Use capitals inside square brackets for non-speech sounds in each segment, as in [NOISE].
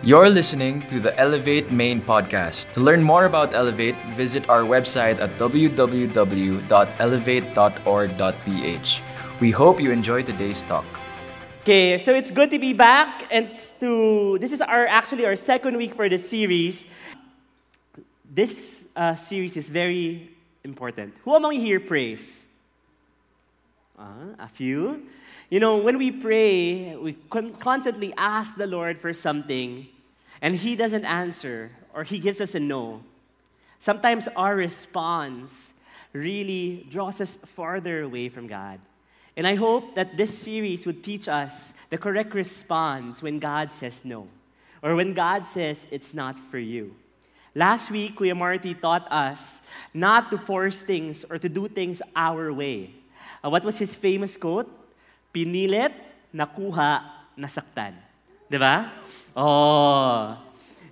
You're listening to the Elevate Main podcast. To learn more about Elevate, visit our website at www.elevate.org.ph. We hope you enjoy today's talk. Okay, so it's good to be back, and to this is our actually our second week for the series. This uh, series is very important. Who among you here prays? Uh, a few. You know, when we pray, we constantly ask the Lord for something, and He doesn't answer, or He gives us a no. Sometimes our response really draws us farther away from God. And I hope that this series would teach us the correct response when God says no, or when God says it's not for you. Last week, Kuya Marty taught us not to force things or to do things our way. Uh, what was his famous quote? Pinilit, nakuha, nasaktan. Di ba? Oh.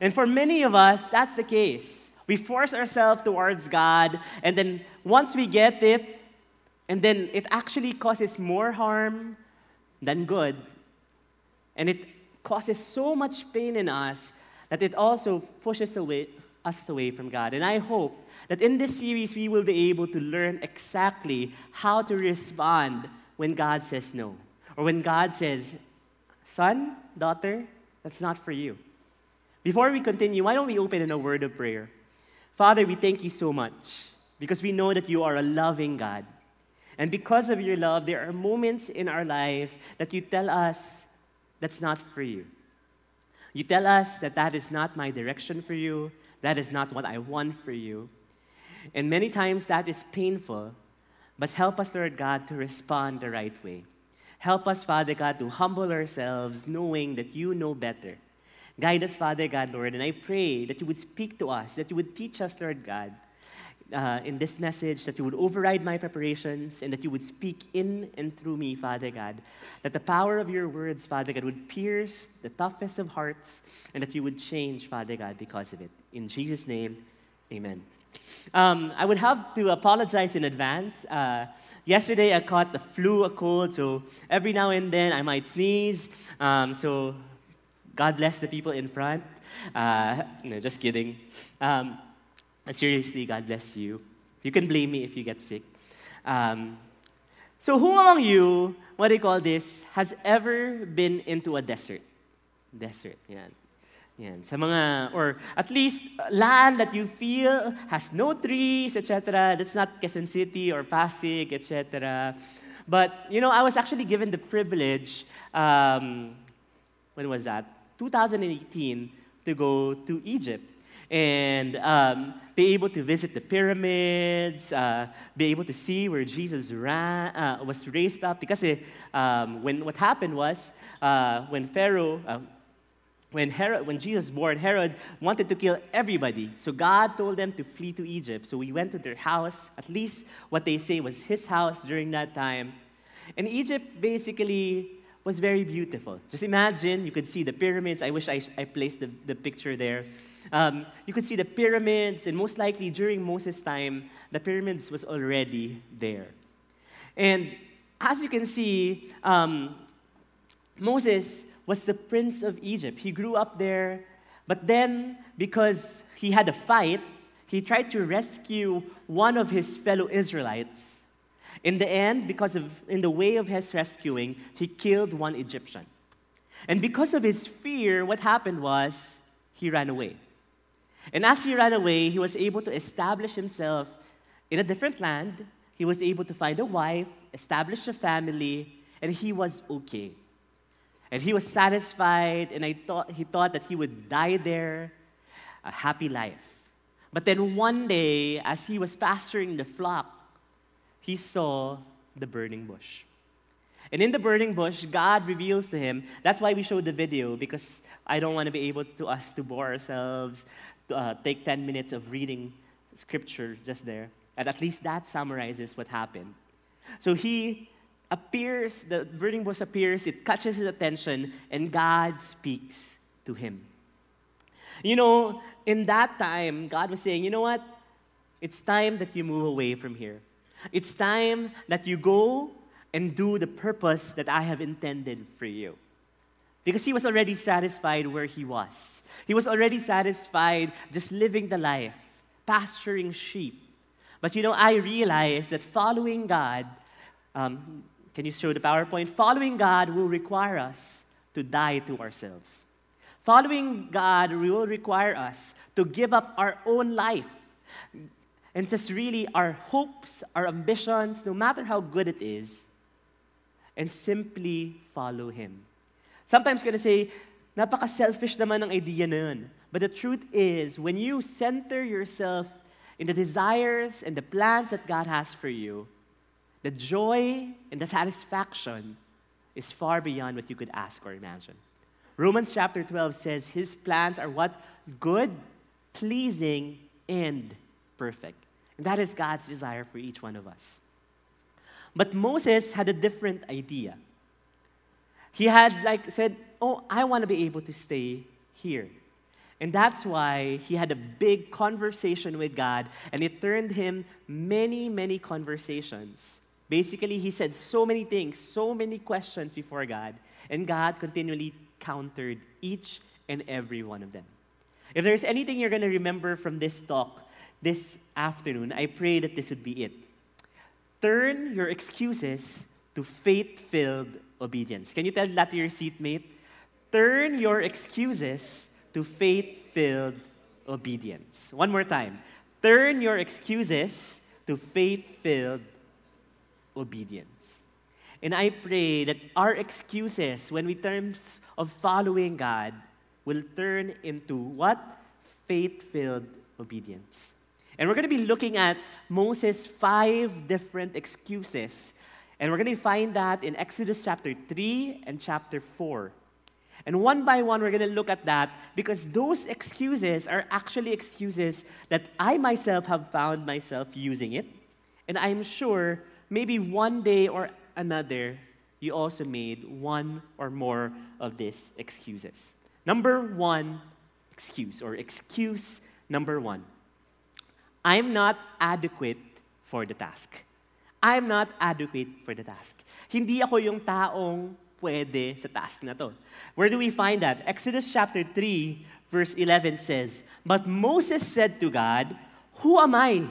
And for many of us, that's the case. We force ourselves towards God, and then once we get it, and then it actually causes more harm than good. And it causes so much pain in us that it also pushes away, us away from God. And I hope that in this series we will be able to learn exactly how to respond when God says no. Or when God says, son, daughter, that's not for you. Before we continue, why don't we open in a word of prayer? Father, we thank you so much because we know that you are a loving God. And because of your love, there are moments in our life that you tell us that's not for you. You tell us that that is not my direction for you, that is not what I want for you. And many times that is painful, but help us, Lord God, to respond the right way. Help us, Father God, to humble ourselves, knowing that you know better. Guide us, Father God, Lord, and I pray that you would speak to us, that you would teach us, Lord God, uh, in this message, that you would override my preparations and that you would speak in and through me, Father God. That the power of your words, Father God, would pierce the toughest of hearts and that you would change, Father God, because of it. In Jesus' name, amen. Um, I would have to apologize in advance. Uh, yesterday, I caught the flu, a cold, so every now and then I might sneeze. Um, so, God bless the people in front. Uh, [LAUGHS] no, just kidding. Um, seriously, God bless you. You can blame me if you get sick. Um, so, who among you, what do you call this, has ever been into a desert? Desert, yeah. Yan. Sa mga, or at least land that you feel has no trees, etc. That's not Quezon City or Pasig, etc. But, you know, I was actually given the privilege, um, when was that? 2018, to go to Egypt and um, be able to visit the pyramids, uh, be able to see where Jesus ran, uh, was raised up. Because um, when what happened was uh, when Pharaoh, uh, when, Herod, when Jesus was born, Herod wanted to kill everybody. So God told them to flee to Egypt. So we went to their house, at least what they say was his house during that time. And Egypt basically was very beautiful. Just imagine, you could see the pyramids. I wish I, I placed the, the picture there. Um, you could see the pyramids, and most likely during Moses' time, the pyramids was already there. And as you can see, um, Moses was the prince of Egypt. He grew up there, but then because he had a fight, he tried to rescue one of his fellow Israelites. In the end, because of in the way of his rescuing, he killed one Egyptian. And because of his fear, what happened was he ran away. And as he ran away, he was able to establish himself in a different land. He was able to find a wife, establish a family, and he was okay. And he was satisfied, and I thought, he thought that he would die there, a happy life. But then one day, as he was pasturing the flock, he saw the burning bush. And in the burning bush, God reveals to him. That's why we showed the video, because I don't want to be able to us to bore ourselves, to, uh, take 10 minutes of reading scripture just there. And at least that summarizes what happened. So he appears, the burning bush appears, it catches his attention, and God speaks to him. You know, in that time, God was saying, you know what? It's time that you move away from here. It's time that you go and do the purpose that I have intended for you. because he was already satisfied where he was. He was already satisfied just living the life, pasturing sheep. But you know, I realized that following God, um, can you show the PowerPoint? Following God will require us to die to ourselves. Following God will require us to give up our own life and just really our hopes, our ambitions, no matter how good it is, and simply follow Him. Sometimes you're going to say, napaka-selfish naman ng idea na yun. But the truth is, when you center yourself in the desires and the plans that God has for you, the joy and the satisfaction is far beyond what you could ask or imagine. Romans chapter 12 says his plans are what? Good, pleasing, and perfect. And that is God's desire for each one of us. But Moses had a different idea. He had like said, "Oh, I want to be able to stay here." And that's why he had a big conversation with God, and it turned him many, many conversations. Basically, he said so many things, so many questions before God, and God continually countered each and every one of them. If there's anything you're going to remember from this talk this afternoon, I pray that this would be it. Turn your excuses to faith filled obedience. Can you tell that to your seatmate? Turn your excuses to faith filled obedience. One more time. Turn your excuses to faith filled obedience. And I pray that our excuses, when we terms of following God, will turn into what? Faith filled obedience. And we're going to be looking at Moses' five different excuses and we're going to find that in Exodus chapter 3 and chapter 4. And one by one, we're going to look at that because those excuses are actually excuses that I myself have found myself using it. And I'm sure maybe one day or another, you also made one or more of these excuses. Number one excuse, or excuse number one I'm not adequate for the task. I'm not adequate for the task. Hindi ako yung taong pwede sa task na to. Where do we find that? Exodus chapter 3, verse 11 says, But Moses said to God, Who am I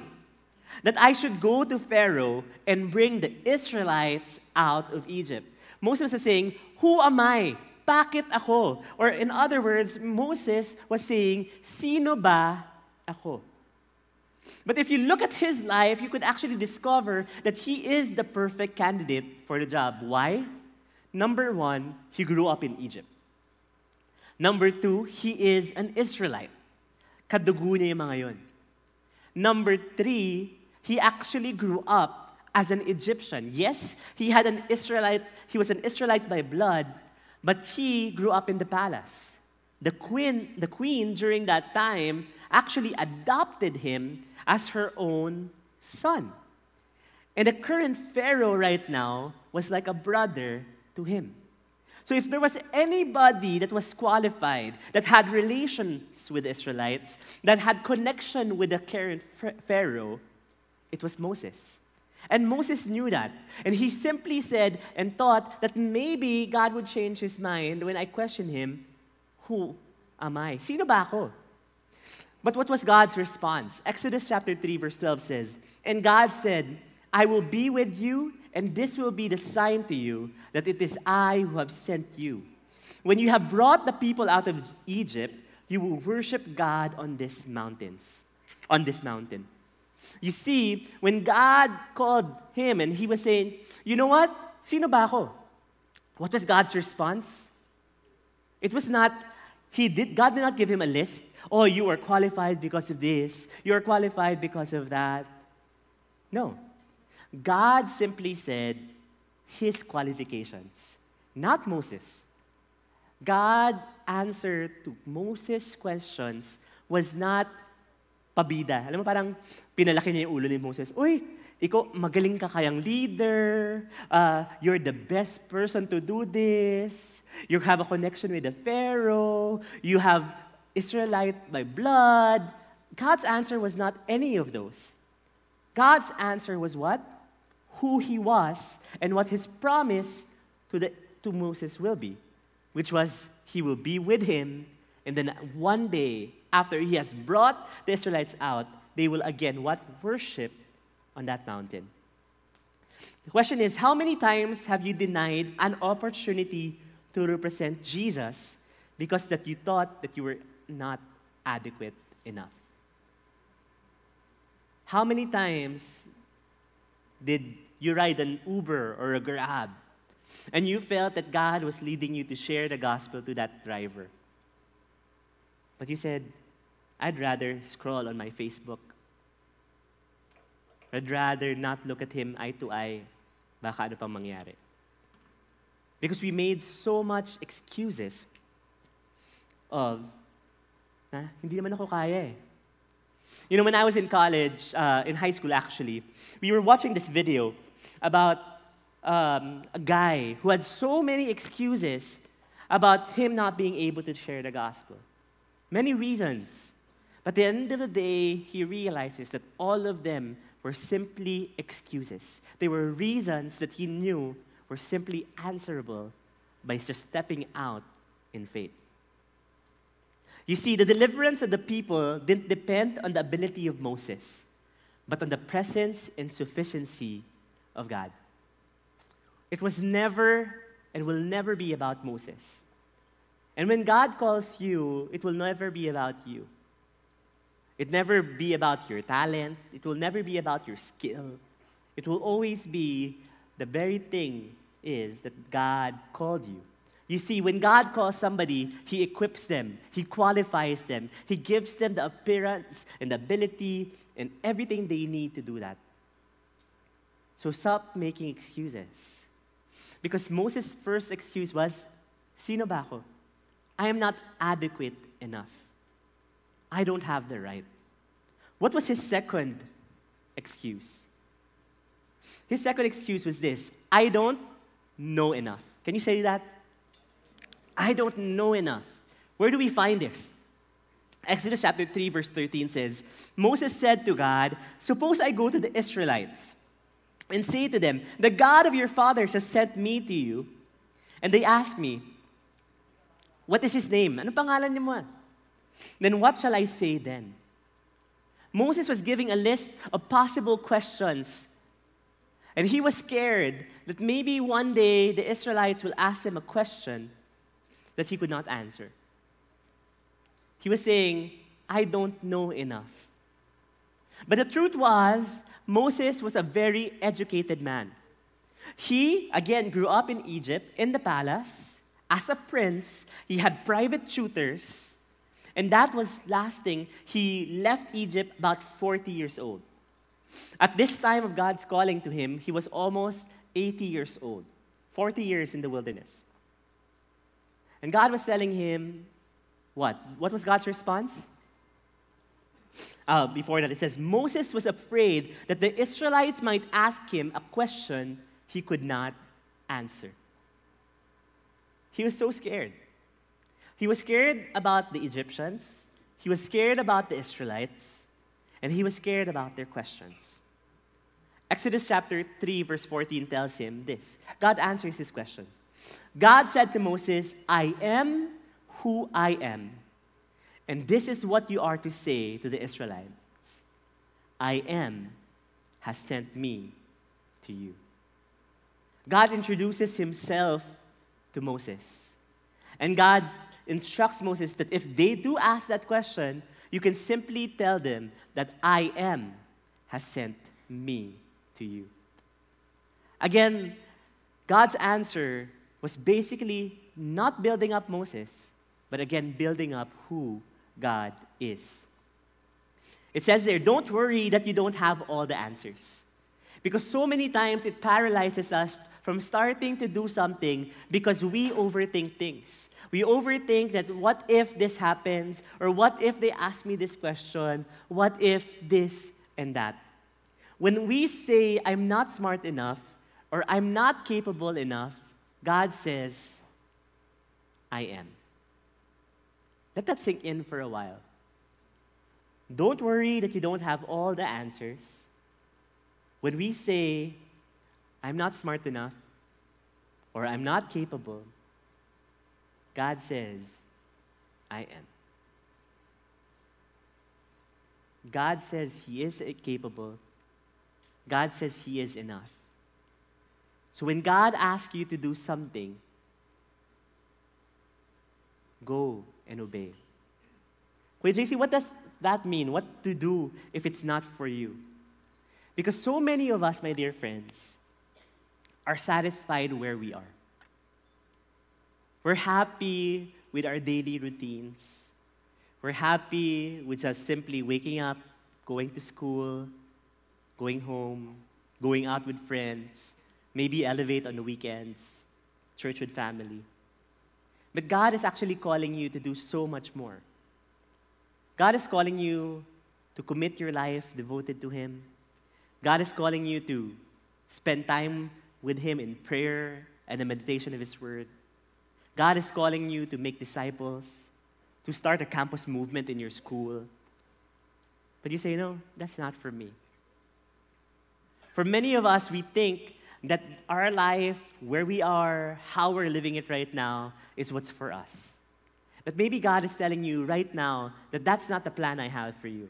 that I should go to Pharaoh and bring the Israelites out of Egypt? Moses was saying, Who am I? Bakit ako? Or in other words, Moses was saying, Sino ba ako? But if you look at his life, you could actually discover that he is the perfect candidate for the job. Why? Number one, he grew up in Egypt. Number two, he is an Israelite. Kadugo niya yung mga yun. Number three, he actually grew up as an Egyptian. Yes, he had an Israelite, he was an Israelite by blood, but he grew up in the palace. The queen, the queen during that time actually adopted him as her own son. And the current Pharaoh right now was like a brother to him. So if there was anybody that was qualified, that had relations with Israelites, that had connection with the current Pharaoh, it was Moses. And Moses knew that. And he simply said and thought that maybe God would change his mind when I question him, Who am I? Sino ba ako? But what was God's response? Exodus chapter 3, verse 12 says, And God said, I will be with you, and this will be the sign to you that it is I who have sent you. When you have brought the people out of Egypt, you will worship God on these mountains, on this mountain. You see, when God called him and he was saying, You know what? Sino ba ako? What was God's response? It was not, he did, God did not give him a list. Oh, you are qualified because of this. You are qualified because of that. No. God simply said his qualifications, not Moses. God answered to Moses' questions was not pabida. Alam mo, parang pinalaki niya yung ulo ni Moses. Uy, ikaw, magaling ka kayang leader. Uh, you're the best person to do this. You have a connection with the Pharaoh. You have Israelite by blood. God's answer was not any of those. God's answer was what? Who he was and what his promise to, the, to Moses will be. which was he will be with him, and then one day, after he has brought the Israelites out, they will again what? Worship on that mountain. The question is how many times have you denied an opportunity to represent Jesus because that you thought that you were not adequate enough? How many times did you ride an Uber or a Grab and you felt that God was leading you to share the gospel to that driver? But you said, I'd rather scroll on my Facebook. I'd rather not look at him eye to eye. Baka ano pang mangyari. Because we made so much excuses of, na, hindi naman ako kaya eh. You know, when I was in college, uh, in high school actually, we were watching this video about um, a guy who had so many excuses about him not being able to share the gospel. Many reasons. But at the end of the day, he realizes that all of them were simply excuses. They were reasons that he knew were simply answerable by just stepping out in faith. You see, the deliverance of the people didn't depend on the ability of Moses, but on the presence and sufficiency of God. It was never and will never be about Moses. And when God calls you, it will never be about you. It never be about your talent. It will never be about your skill. It will always be the very thing is that God called you. You see, when God calls somebody, He equips them, He qualifies them, He gives them the appearance and the ability and everything they need to do that. So stop making excuses. Because Moses' first excuse was, Sino ba ako? I am not adequate enough. I don't have the right. What was his second excuse? His second excuse was this I don't know enough. Can you say that? I don't know enough. Where do we find this? Exodus chapter 3, verse 13 says, Moses said to God, Suppose I go to the Israelites and say to them, The God of your fathers has sent me to you. And they ask me, What is his name? Ano pangalan niyo mo? Then what shall I say then? Moses was giving a list of possible questions. And he was scared that maybe one day the Israelites will ask him a question that he could not answer. He was saying, I don't know enough. But the truth was, Moses was a very educated man. He, again, grew up in Egypt, in the palace. As a prince, he had private tutors. And that was lasting. He left Egypt about 40 years old. At this time of God's calling to him, he was almost 80 years old, 40 years in the wilderness. And God was telling him, what? What was God's response? Uh, before that, it says, Moses was afraid that the Israelites might ask him a question he could not answer. He was so scared. He was scared about the Egyptians, he was scared about the Israelites, and he was scared about their questions. Exodus chapter 3, verse 14 tells him this God answers his question. God said to Moses, I am who I am. And this is what you are to say to the Israelites I am has sent me to you. God introduces himself to Moses. And God instructs Moses that if they do ask that question, you can simply tell them that I am has sent me to you. Again, God's answer was basically not building up Moses, but again, building up who God is. It says there, don't worry that you don't have all the answers. Because so many times it paralyzes us from starting to do something because we overthink things. We overthink that what if this happens? Or what if they ask me this question? What if this and that? When we say, I'm not smart enough, or I'm not capable enough, God says, I am. Let that sink in for a while. Don't worry that you don't have all the answers. When we say, I'm not smart enough, or I'm not capable, God says, I am. God says He is capable. God says He is enough. So when God asks you to do something, go and obey. Wait, JC, what does that mean? What to do if it's not for you? Because so many of us, my dear friends, are satisfied where we are. We're happy with our daily routines. We're happy with just simply waking up, going to school, going home, going out with friends, maybe elevate on the weekends, church with family. But God is actually calling you to do so much more. God is calling you to commit your life devoted to Him. God is calling you to spend time with Him in prayer and the meditation of His Word. God is calling you to make disciples, to start a campus movement in your school. But you say, no, that's not for me. For many of us, we think that our life, where we are, how we're living it right now, is what's for us. But maybe God is telling you right now that that's not the plan I have for you.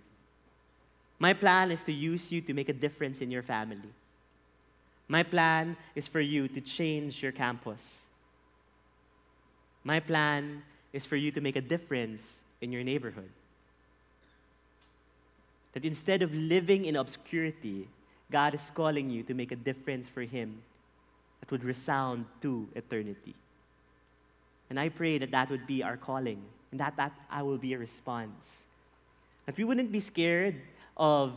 My plan is to use you to make a difference in your family. My plan is for you to change your campus. My plan is for you to make a difference in your neighborhood. That instead of living in obscurity, God is calling you to make a difference for Him that would resound to eternity. And I pray that that would be our calling and that, that I will be a response. That we wouldn't be scared of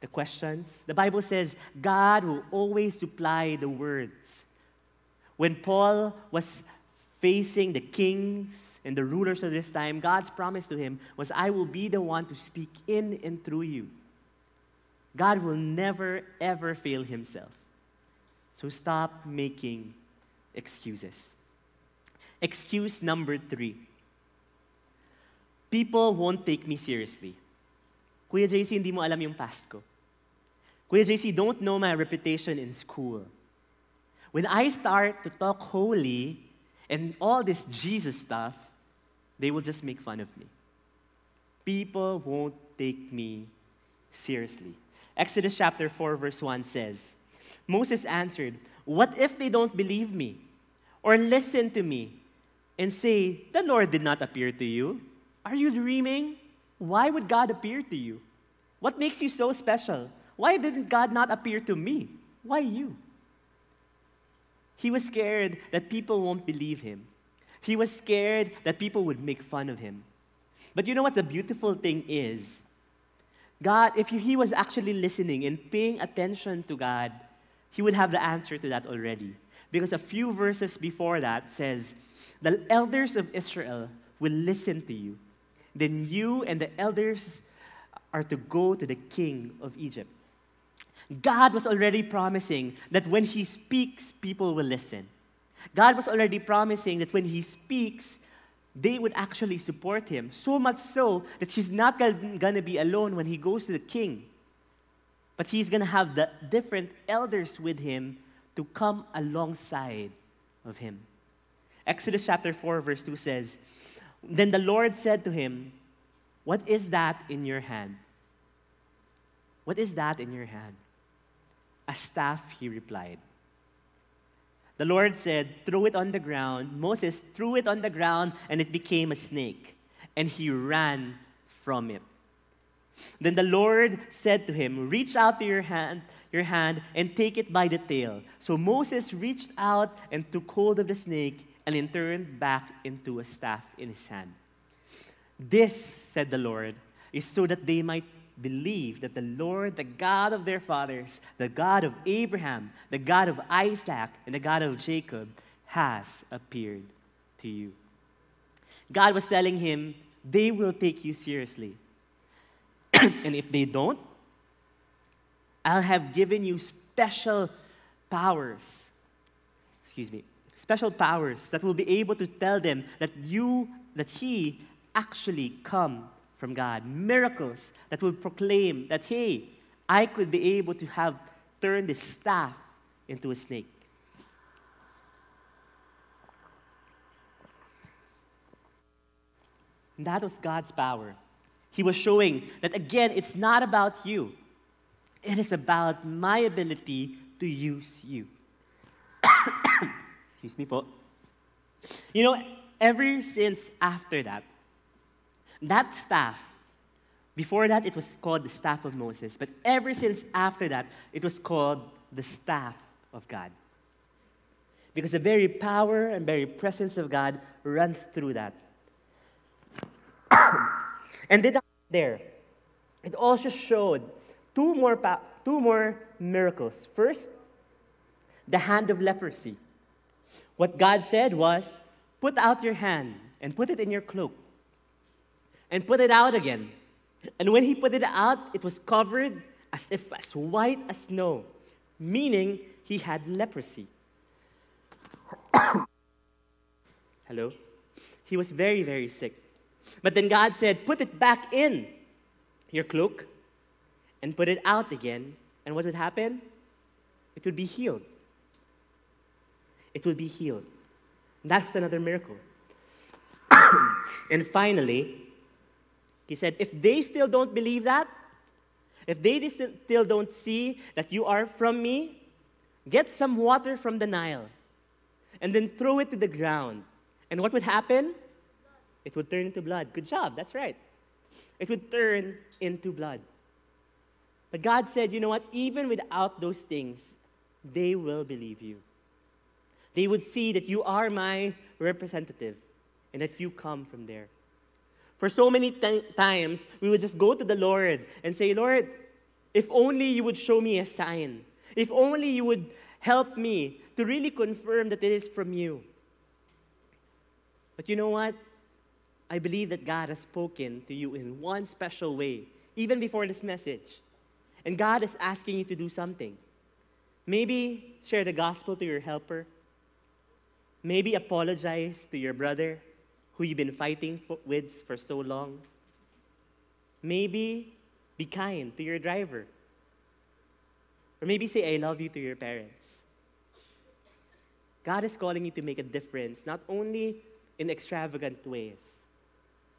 the questions. The Bible says God will always supply the words. When Paul was facing the kings and the rulers of this time, God's promise to him was, I will be the one to speak in and through you. God will never, ever fail himself. So stop making excuses. Excuse number three people won't take me seriously. Kuya JC, hindi mo alam yung past ko. Kuya JC, don't know my reputation in school. When I start to talk holy and all this Jesus stuff, they will just make fun of me. People won't take me seriously. Exodus chapter 4, verse 1 says, Moses answered, What if they don't believe me or listen to me and say, The Lord did not appear to you? Are you dreaming? Why would God appear to you? What makes you so special? Why didn't God not appear to me? Why you? He was scared that people won't believe him. He was scared that people would make fun of him. But you know what the beautiful thing is? God, if he was actually listening and paying attention to God, he would have the answer to that already. Because a few verses before that says, The elders of Israel will listen to you. Then you and the elders are to go to the king of Egypt. God was already promising that when he speaks, people will listen. God was already promising that when he speaks, they would actually support him. So much so that he's not going to be alone when he goes to the king. But he's going to have the different elders with him to come alongside of him. Exodus chapter 4, verse 2 says, Then the Lord said to him, What is that in your hand? What is that in your hand? A staff, he replied. The Lord said, Throw it on the ground. Moses threw it on the ground, and it became a snake, and he ran from it. Then the Lord said to him, Reach out to your hand, your hand and take it by the tail. So Moses reached out and took hold of the snake, and it turned back into a staff in his hand. This, said the Lord, is so that they might believe that the Lord, the God of their fathers, the God of Abraham, the God of Isaac, and the God of Jacob, has appeared to you. God was telling him, they will take you seriously. [CLEARS THROAT] and if they don't, I'll have given you special powers. Excuse me. Special powers that will be able to tell them that you, that he actually come from God, miracles that will proclaim that, hey, I could be able to have turned this staff into a snake. And that was God's power. He was showing that again, it's not about you, it is about my ability to use you. [COUGHS] Excuse me po. You know, ever since after that, that staff, before that it was called the staff of Moses, but ever since after that, it was called the staff of God. Because the very power and very presence of God runs through that. [COUGHS] and then there, it also showed two more, pa- two more miracles. First, the hand of leprosy. What God said was, put out your hand and put it in your cloak and put it out again. And when he put it out, it was covered as if as white as snow, meaning he had leprosy. [COUGHS] Hello? He was very, very sick. But then God said, Put it back in your cloak and put it out again. And what would happen? It would be healed. It would be healed. That was another miracle. [COUGHS] and finally, he said, If they still don't believe that, if they still don't see that you are from me, get some water from the Nile and then throw it to the ground. And what would happen? It would turn into blood. Good job, that's right. It would turn into blood. But God said, you know what? Even without those things, they will believe you. They would see that you are my representative and that you come from there. For so many t- times, we would just go to the Lord and say, Lord, if only you would show me a sign. If only you would help me to really confirm that it is from you. But you know what? I believe that God has spoken to you in one special way, even before this message. And God is asking you to do something. Maybe share the gospel to your helper. Maybe apologize to your brother who you've been fighting for, with for so long. Maybe be kind to your driver. Or maybe say, I love you to your parents. God is calling you to make a difference, not only in extravagant ways,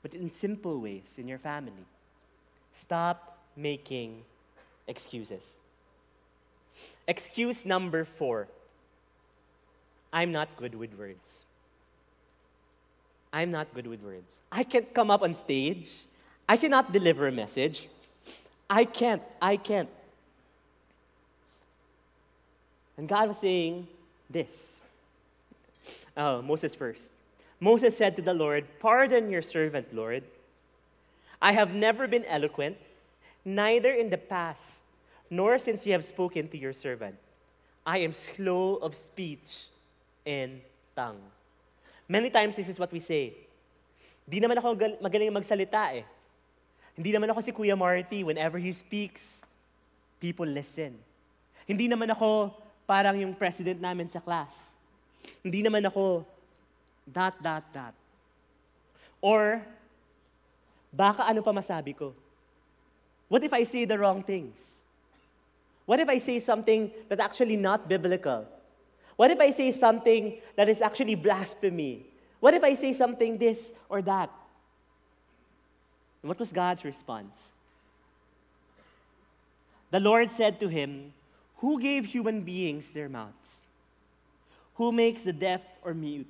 but in simple ways in your family. Stop making excuses. Excuse number four I'm not good with words. I'm not good with words. I can't come up on stage. I cannot deliver a message. I can't. I can't. And God was saying this. Oh, Moses first. Moses said to the Lord, Pardon your servant, Lord. I have never been eloquent, neither in the past, nor since you have spoken to your servant. I am slow of speech and tongue. Many times, this is what we say. Di naman ako magaling magsalita eh. Hindi naman ako si Kuya Marty. Whenever he speaks, people listen. Hindi naman ako parang yung president namin sa class. Hindi naman ako dot, dot, dot. Or, baka ano pa masabi ko? What if I say the wrong things? What if I say something that's actually not biblical? What if I say something that is actually blasphemy? What if I say something this or that? And what was God's response? The Lord said to him, Who gave human beings their mouths? Who makes the deaf or mute?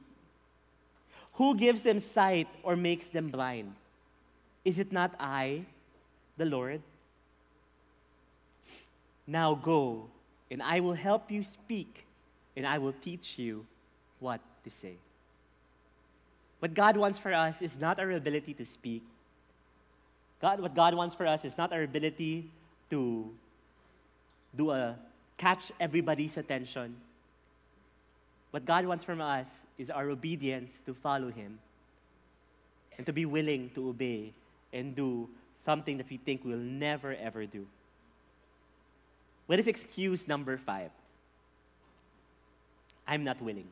Who gives them sight or makes them blind? Is it not I, the Lord? Now go, and I will help you speak and I will teach you what to say. What God wants for us is not our ability to speak. God, what God wants for us is not our ability to do a catch everybody's attention. What God wants from us is our obedience to follow Him and to be willing to obey and do something that we think we'll never ever do. What is excuse number five? I'm not willing.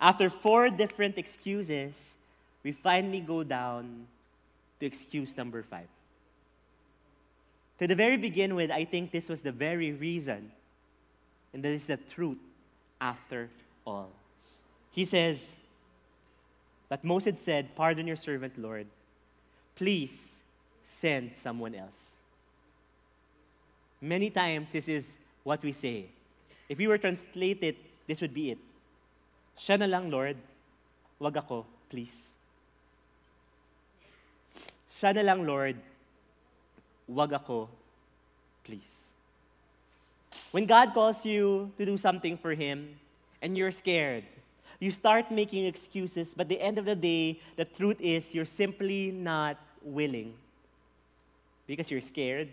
After four different excuses, we finally go down to excuse number five. To the very begin with, I think this was the very reason, and that is the truth after all. He says, But Moses said, Pardon your servant, Lord. Please send someone else. Many times, this is what we say. If we were translated, this would be it. Siya na lang, Lord. Wag ako, please. Siya na lang, Lord. Wag ako, please. When God calls you to do something for Him and you're scared, you start making excuses, but the end of the day, the truth is you're simply not willing because you're scared.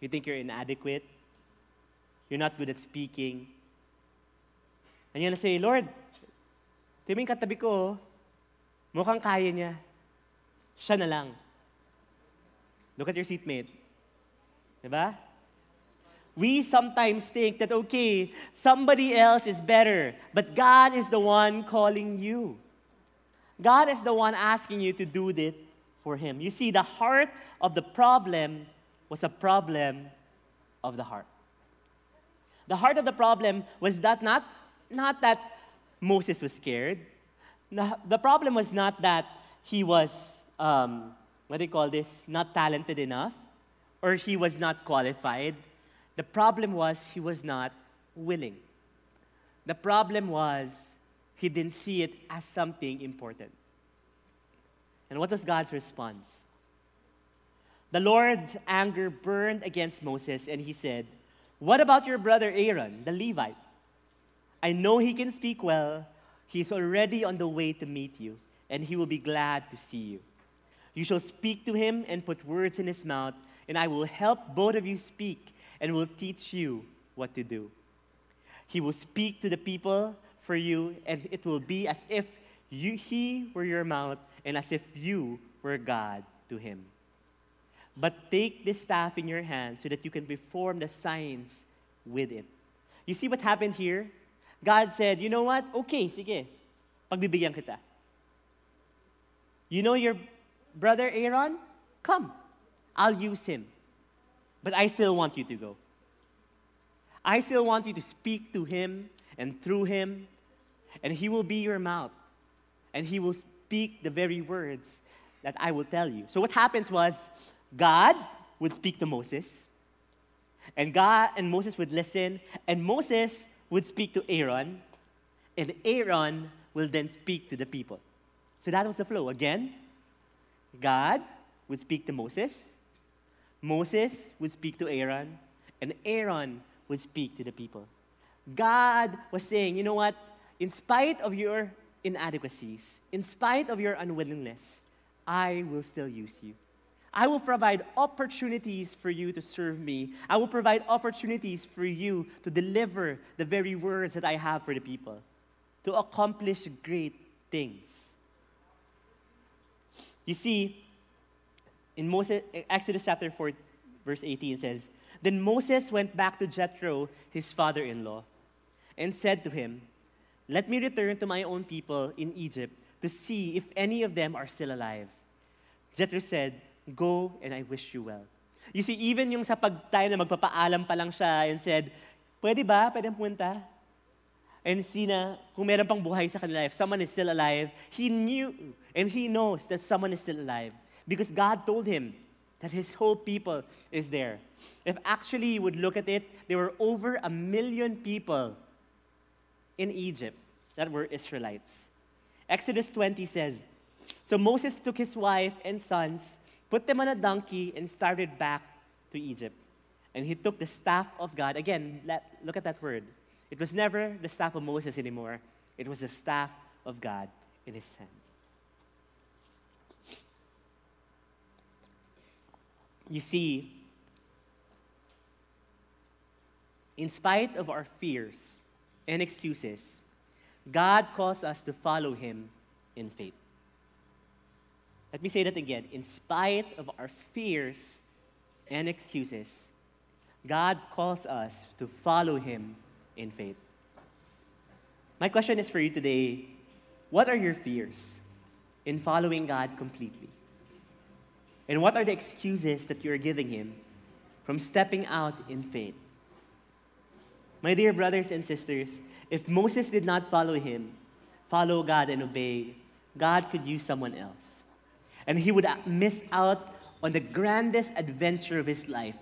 You think you're inadequate. You're not good at speaking. And gonna say, Lord, timing katabi ko, mukhang kaya niya. Siya na lang. Look at your seatmate. Diba? We sometimes think that, okay, somebody else is better, but God is the one calling you. God is the one asking you to do it for Him. You see, the heart of the problem was a problem of the heart. The heart of the problem was that not, not that Moses was scared. The, problem was not that he was, um, what do you call this, not talented enough, or he was not qualified the problem was he was not willing. The problem was he didn't see it as something important. And what was God's response? The Lord's anger burned against Moses, and he said, What about your brother Aaron, the Levite? I know he can speak well. He's already on the way to meet you, and he will be glad to see you. You shall speak to him and put words in his mouth, and I will help both of you speak and will teach you what to do. He will speak to the people for you, and it will be as if you, he were your mouth and as if you were God to him. But take this staff in your hand so that you can perform the signs with it. You see what happened here? God said, you know what? Okay, sige. Pagbibigyan kita. You know your brother Aaron? Come. I'll use him. But I still want you to go. I still want you to speak to him and through him, and he will be your mouth. And he will speak the very words that I will tell you. So what happens was God would speak to Moses, and God and Moses would listen, and Moses would speak to Aaron, and Aaron will then speak to the people. So that was the flow. Again, God would speak to Moses, Moses would speak to Aaron, and Aaron would speak to the people. God was saying, you know what? In spite of your inadequacies, in spite of your unwillingness, I will still use you. I will provide opportunities for you to serve me. I will provide opportunities for you to deliver the very words that I have for the people, to accomplish great things. You see, in Moses, Exodus chapter 4, verse 18 says, Then Moses went back to Jethro, his father in law, and said to him, Let me return to my own people in Egypt to see if any of them are still alive. Jethro said, Go and I wish you well. You see, even yung sa pag tayo na magpapaalam pa lang siya and said, Pwede ba? Pwede pumunta? And see na kung meron pang buhay sa kanila, if someone is still alive, he knew and he knows that someone is still alive. Because God told him that his whole people is there. If actually you would look at it, there were over a million people in Egypt that were Israelites. Exodus 20 says, So Moses took his wife and sons, put them on a donkey, and started back to Egypt. And he took the staff of God. Again, let, look at that word. It was never the staff of Moses anymore, it was the staff of God in his hand. You see, in spite of our fears and excuses, God calls us to follow Him in faith. Let me say that again. In spite of our fears and excuses, God calls us to follow Him in faith. My question is for you today what are your fears in following God completely? And what are the excuses that you're giving him from stepping out in faith? My dear brothers and sisters, if Moses did not follow him, follow God and obey, God could use someone else. And he would uh, miss out on the grandest adventure of his life.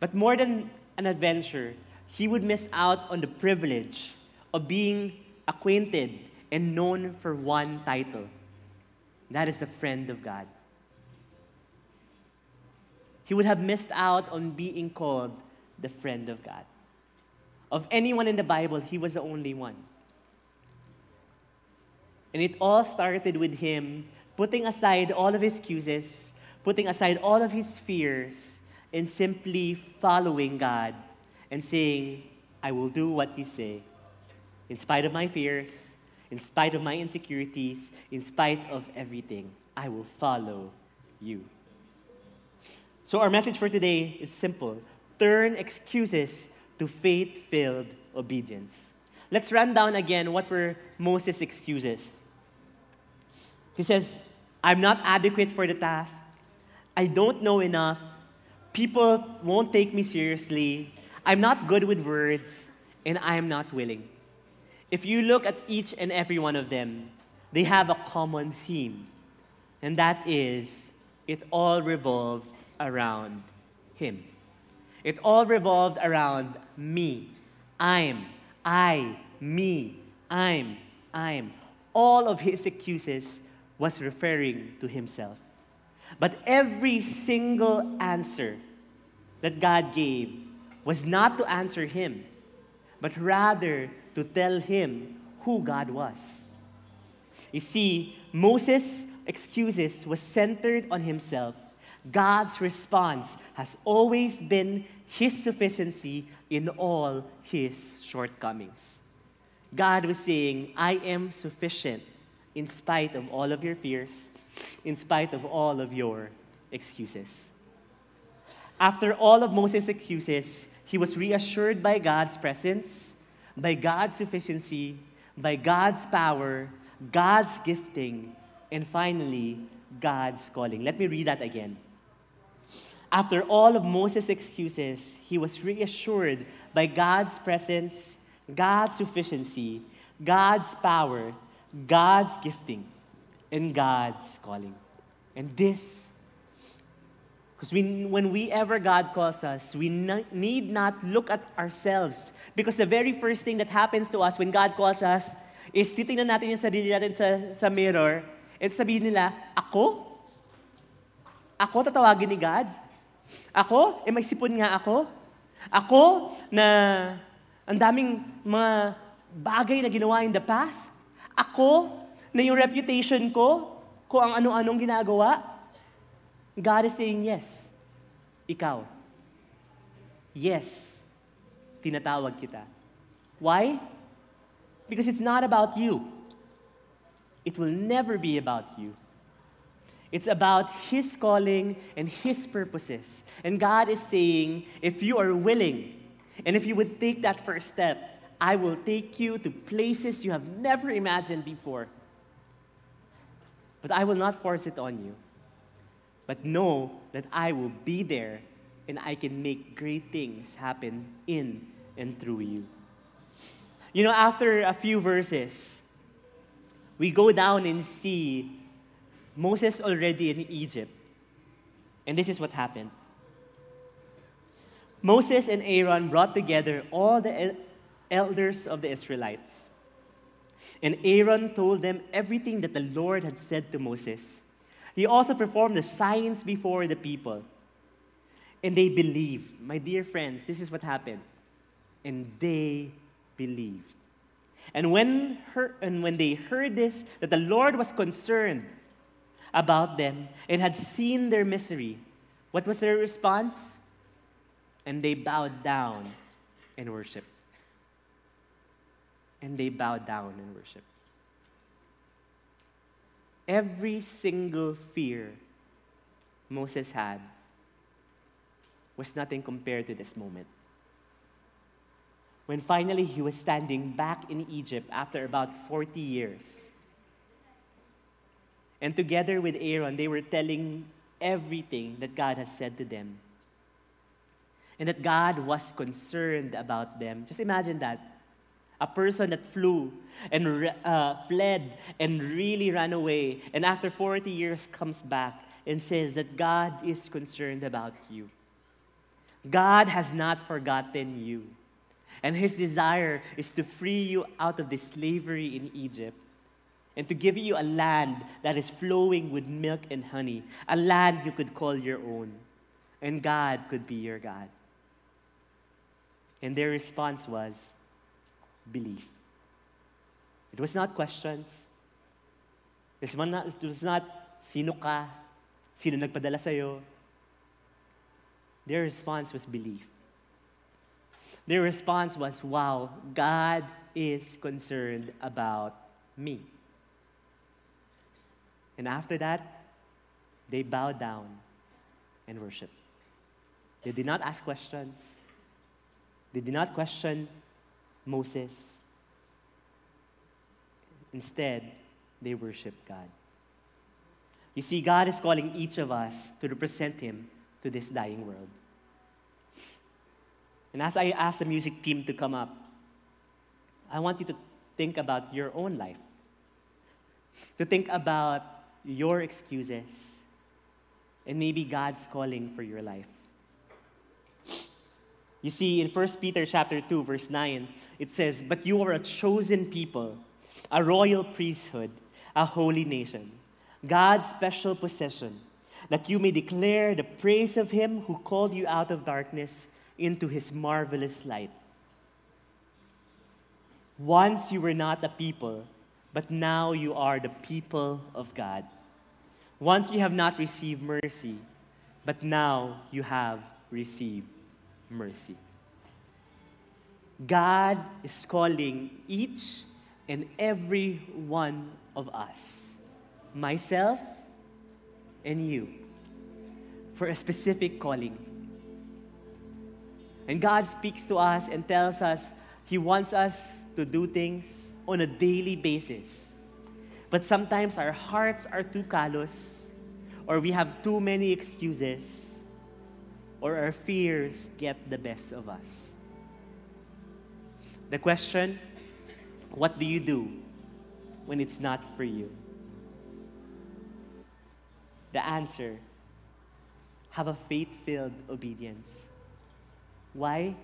But more than an adventure, he would miss out on the privilege of being acquainted and known for one title. That is the friend of God. He would have missed out on being called the friend of God. Of anyone in the Bible, he was the only one. And it all started with him putting aside all of his excuses, putting aside all of his fears, and simply following God and saying, I will do what you say. In spite of my fears, in spite of my insecurities, in spite of everything, I will follow you. So, our message for today is simple turn excuses to faith filled obedience. Let's run down again what were Moses' excuses. He says, I'm not adequate for the task. I don't know enough. People won't take me seriously. I'm not good with words, and I am not willing. If you look at each and every one of them, they have a common theme, and that is it all revolved around Him. It all revolved around me. I'm, I, me, I'm, I'm. All of his excuses was referring to himself. But every single answer that God gave was not to answer him, but rather to tell him who God was. You see, Moses' excuses was centered on himself. God's response has always been his sufficiency in all his shortcomings. God was saying, I am sufficient in spite of all of your fears, in spite of all of your excuses. After all of Moses' excuses, he was reassured by God's presence, by God's sufficiency, by God's power, God's gifting, and finally, God's calling. Let me read that again. After all of Moses' excuses, he was reassured by God's presence, God's sufficiency, God's power, God's gifting and God's calling. And this, because we, when we ever God calls us, we need not look at ourselves. Because the very first thing that happens to us when God calls us is titingnan natin yung sarili natin sa, sa mirror at sabihin nila, ako? Ako tatawagin ni God? Ako? Eh may sipon nga ako? Ako na ang daming mga bagay na ginawa in the past? Ako, na yung reputation ko, kung ang ano-anong ginagawa, God is saying yes. Ikaw. Yes. Tinatawag kita. Why? Because it's not about you. It will never be about you. It's about His calling and His purposes. And God is saying, if you are willing, and if you would take that first step, I will take you to places you have never imagined before. But I will not force it on you. But know that I will be there and I can make great things happen in and through you. You know, after a few verses, we go down and see Moses already in Egypt. And this is what happened. Moses and Aaron brought together all the elders of the Israelites. And Aaron told them everything that the Lord had said to Moses. He also performed the signs before the people. And they believed. My dear friends, this is what happened. And they believed. And when, her, and when they heard this, that the Lord was concerned about them and had seen their misery, what was their response? And they bowed down and worshiped and they bowed down and worship. Every single fear Moses had was nothing compared to this moment. When finally he was standing back in Egypt after about 40 years. And together with Aaron, they were telling everything that God has said to them. And that God was concerned about them. Just imagine that a person that flew and uh, fled and really ran away, and after 40 years comes back and says that God is concerned about you. God has not forgotten you. And his desire is to free you out of the slavery in Egypt and to give you a land that is flowing with milk and honey, a land you could call your own, and God could be your God. And their response was belief. It was not questions. It was not, sino ka? Sino nagpadala sa'yo? Their response was belief. Their response was, wow, God is concerned about me. And after that, they bowed down and worshiped. They did not ask questions. They did not question Moses. Instead, they worship God. You see, God is calling each of us to represent Him to this dying world. And as I ask the music team to come up, I want you to think about your own life, to think about your excuses, and maybe God's calling for your life. You see, in 1 Peter chapter 2, verse 9, it says, But you are a chosen people, a royal priesthood, a holy nation, God's special possession, that you may declare the praise of him who called you out of darkness into his marvelous light. Once you were not a people, but now you are the people of God. Once you have not received mercy, but now you have received mercy. God is calling each and every one of us, myself and you, for a specific calling. And God speaks to us and tells us He wants us to do things on a daily basis. But sometimes our hearts are too callous, or we have too many excuses, or our fears get the best of us. The question what do you do when it's not for you? The answer have a faith filled obedience. Why?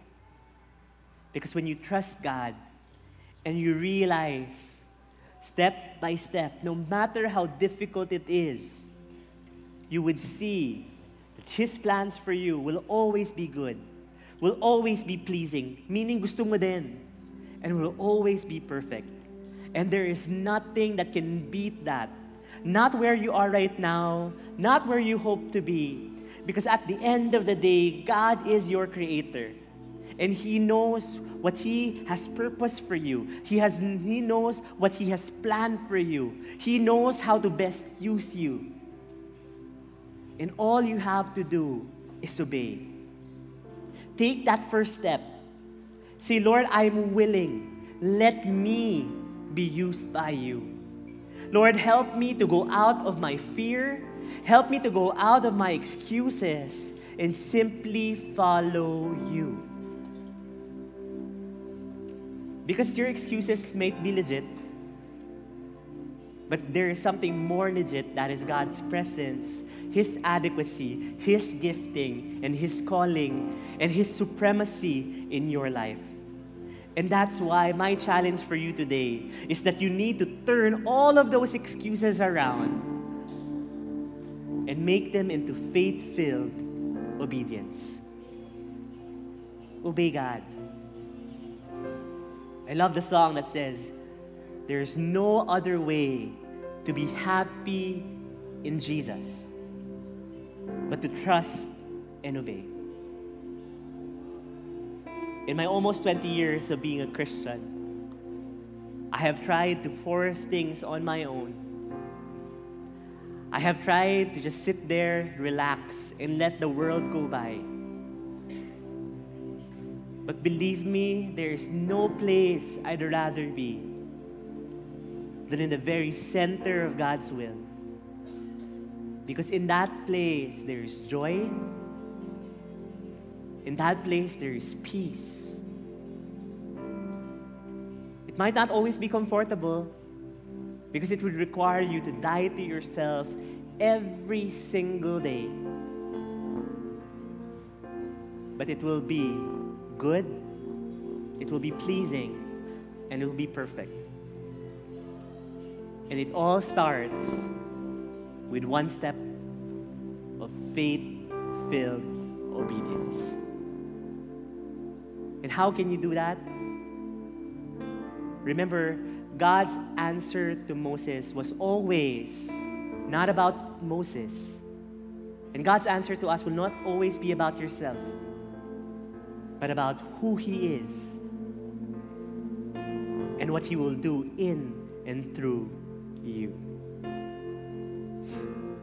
Because when you trust God and you realize step by step, no matter how difficult it is, you would see His plans for you will always be good, will always be pleasing, meaning gusto mo din, and will always be perfect. And there is nothing that can beat that. Not where you are right now, not where you hope to be, because at the end of the day, God is your creator. And He knows what He has purposed for you. He, has, he knows what He has planned for you. He knows how to best use you. And all you have to do is obey. Take that first step. Say, Lord, I'm willing. Let me be used by you. Lord, help me to go out of my fear Help me to go out of my excuses and simply follow you. Because your excuses may be legit, but there is something more legit that is God's presence, His adequacy, His gifting, and His calling, and His supremacy in your life. And that's why my challenge for you today is that you need to turn all of those excuses around and make them into faith filled obedience. Obey God. I love the song that says, There's no other way to be happy in Jesus but to trust and obey. In my almost 20 years of being a Christian, I have tried to force things on my own I have tried to just sit there, relax, and let the world go by. But believe me, there is no place I'd rather be than in the very center of God's will. Because in that place, there is joy. In that place, there is peace. It might not always be comfortable because it would require you to die to yourself every single day. But it will be good, it will be pleasing, and it will be perfect. And it all starts with one step of faith filled obedience. And how can you do that? Remember, God's answer to Moses was always not about Moses. And God's answer to us will not always be about yourself, but about who He is and what He will do in and through you.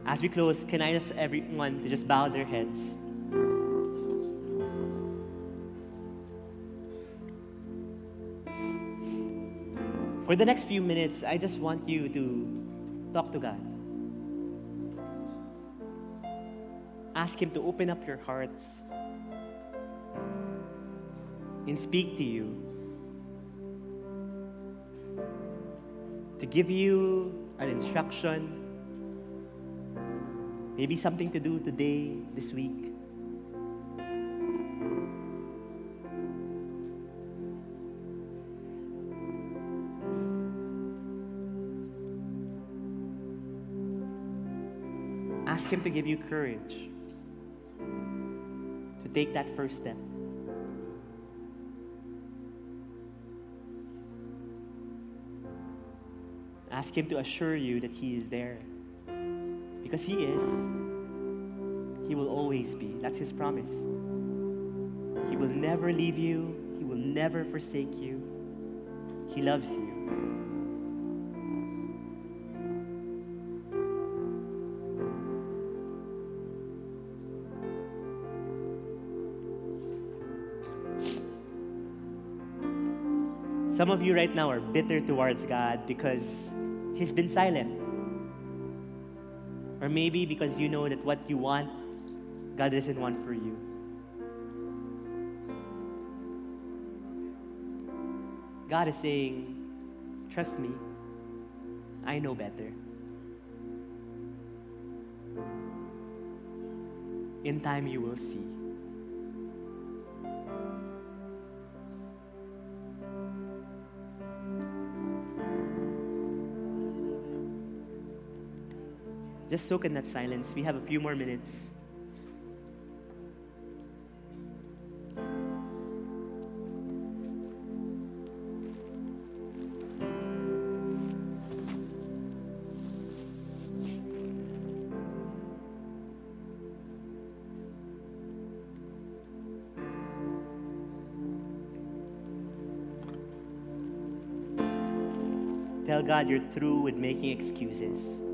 As we close, can I ask everyone to just bow their heads? For the next few minutes, I just want you to talk to God. Ask Him to open up your hearts and speak to you. To give you an instruction, maybe something to do today, this week. Ask Him to give you courage to take that first step. Ask Him to assure you that He is there. Because He is. He will always be. That's His promise. He will never leave you, He will never forsake you. He loves you. Some of you right now are bitter towards God because He's been silent. Or maybe because you know that what you want, God doesn't want for you. God is saying, Trust me, I know better. In time, you will see. Soak in that silence. We have a few more minutes. Tell God you're through with making excuses.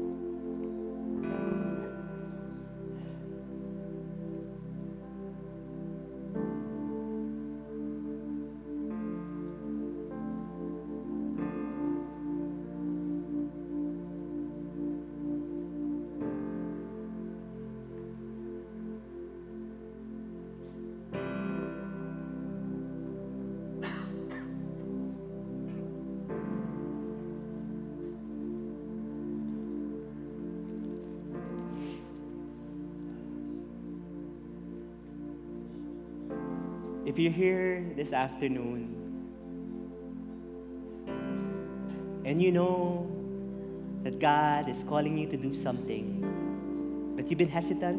You're here this afternoon. And you know that God is calling you to do something, but you've been hesitant,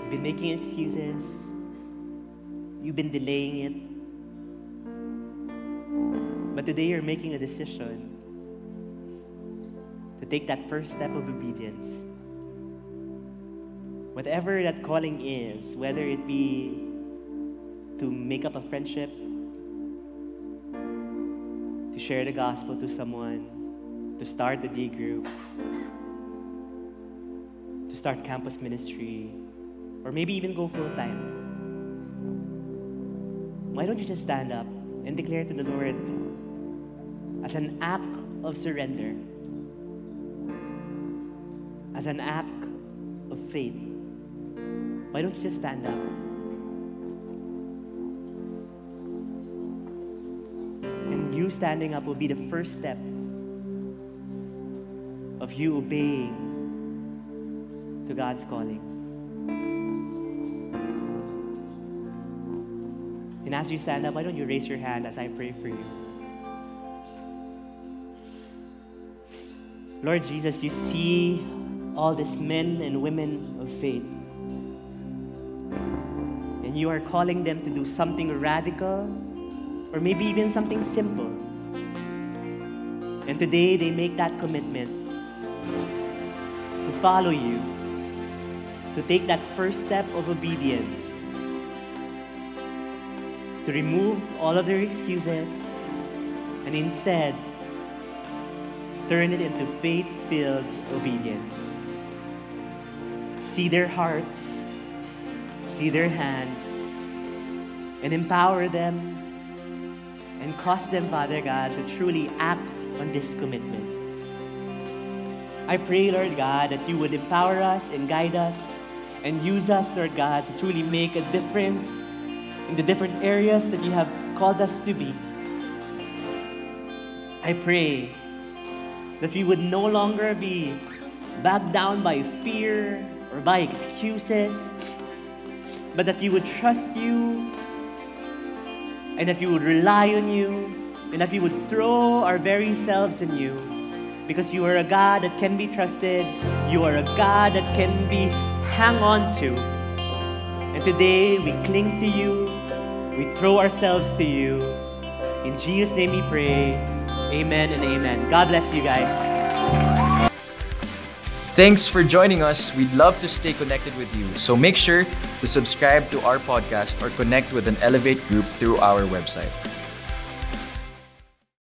you've been making excuses, you've been delaying it, but today you're making a decision to take that first step of obedience. Whatever that calling is, whether it be to make up a friendship, to share the gospel to someone, to start the D group, to start campus ministry, or maybe even go full time. Why don't you just stand up and declare to the Lord as an act of surrender, as an act of faith? Why don't you just stand up? You standing up will be the first step of you obeying to God's calling. And as you stand up, why don't you raise your hand as I pray for you? Lord Jesus, you see all these men and women of faith. And you are calling them to do something radical or maybe even something simple. And today they make that commitment to follow you, to take that first step of obedience, to remove all of their excuses, and instead turn it into faith filled obedience. See their hearts, see their hands, and empower them and cause them, Father God, to truly act on this commitment. I pray, Lord God, that you would empower us and guide us and use us, Lord God, to truly make a difference in the different areas that you have called us to be. I pray that we would no longer be backed down by fear or by excuses, but that we would trust you and that we would rely on you and that we would throw our very selves in you because you are a God that can be trusted. You are a God that can be hung on to. And today we cling to you. We throw ourselves to you. In Jesus' name we pray. Amen and amen. God bless you guys. Thanks for joining us. We'd love to stay connected with you. So make sure to subscribe to our podcast or connect with an Elevate group through our website.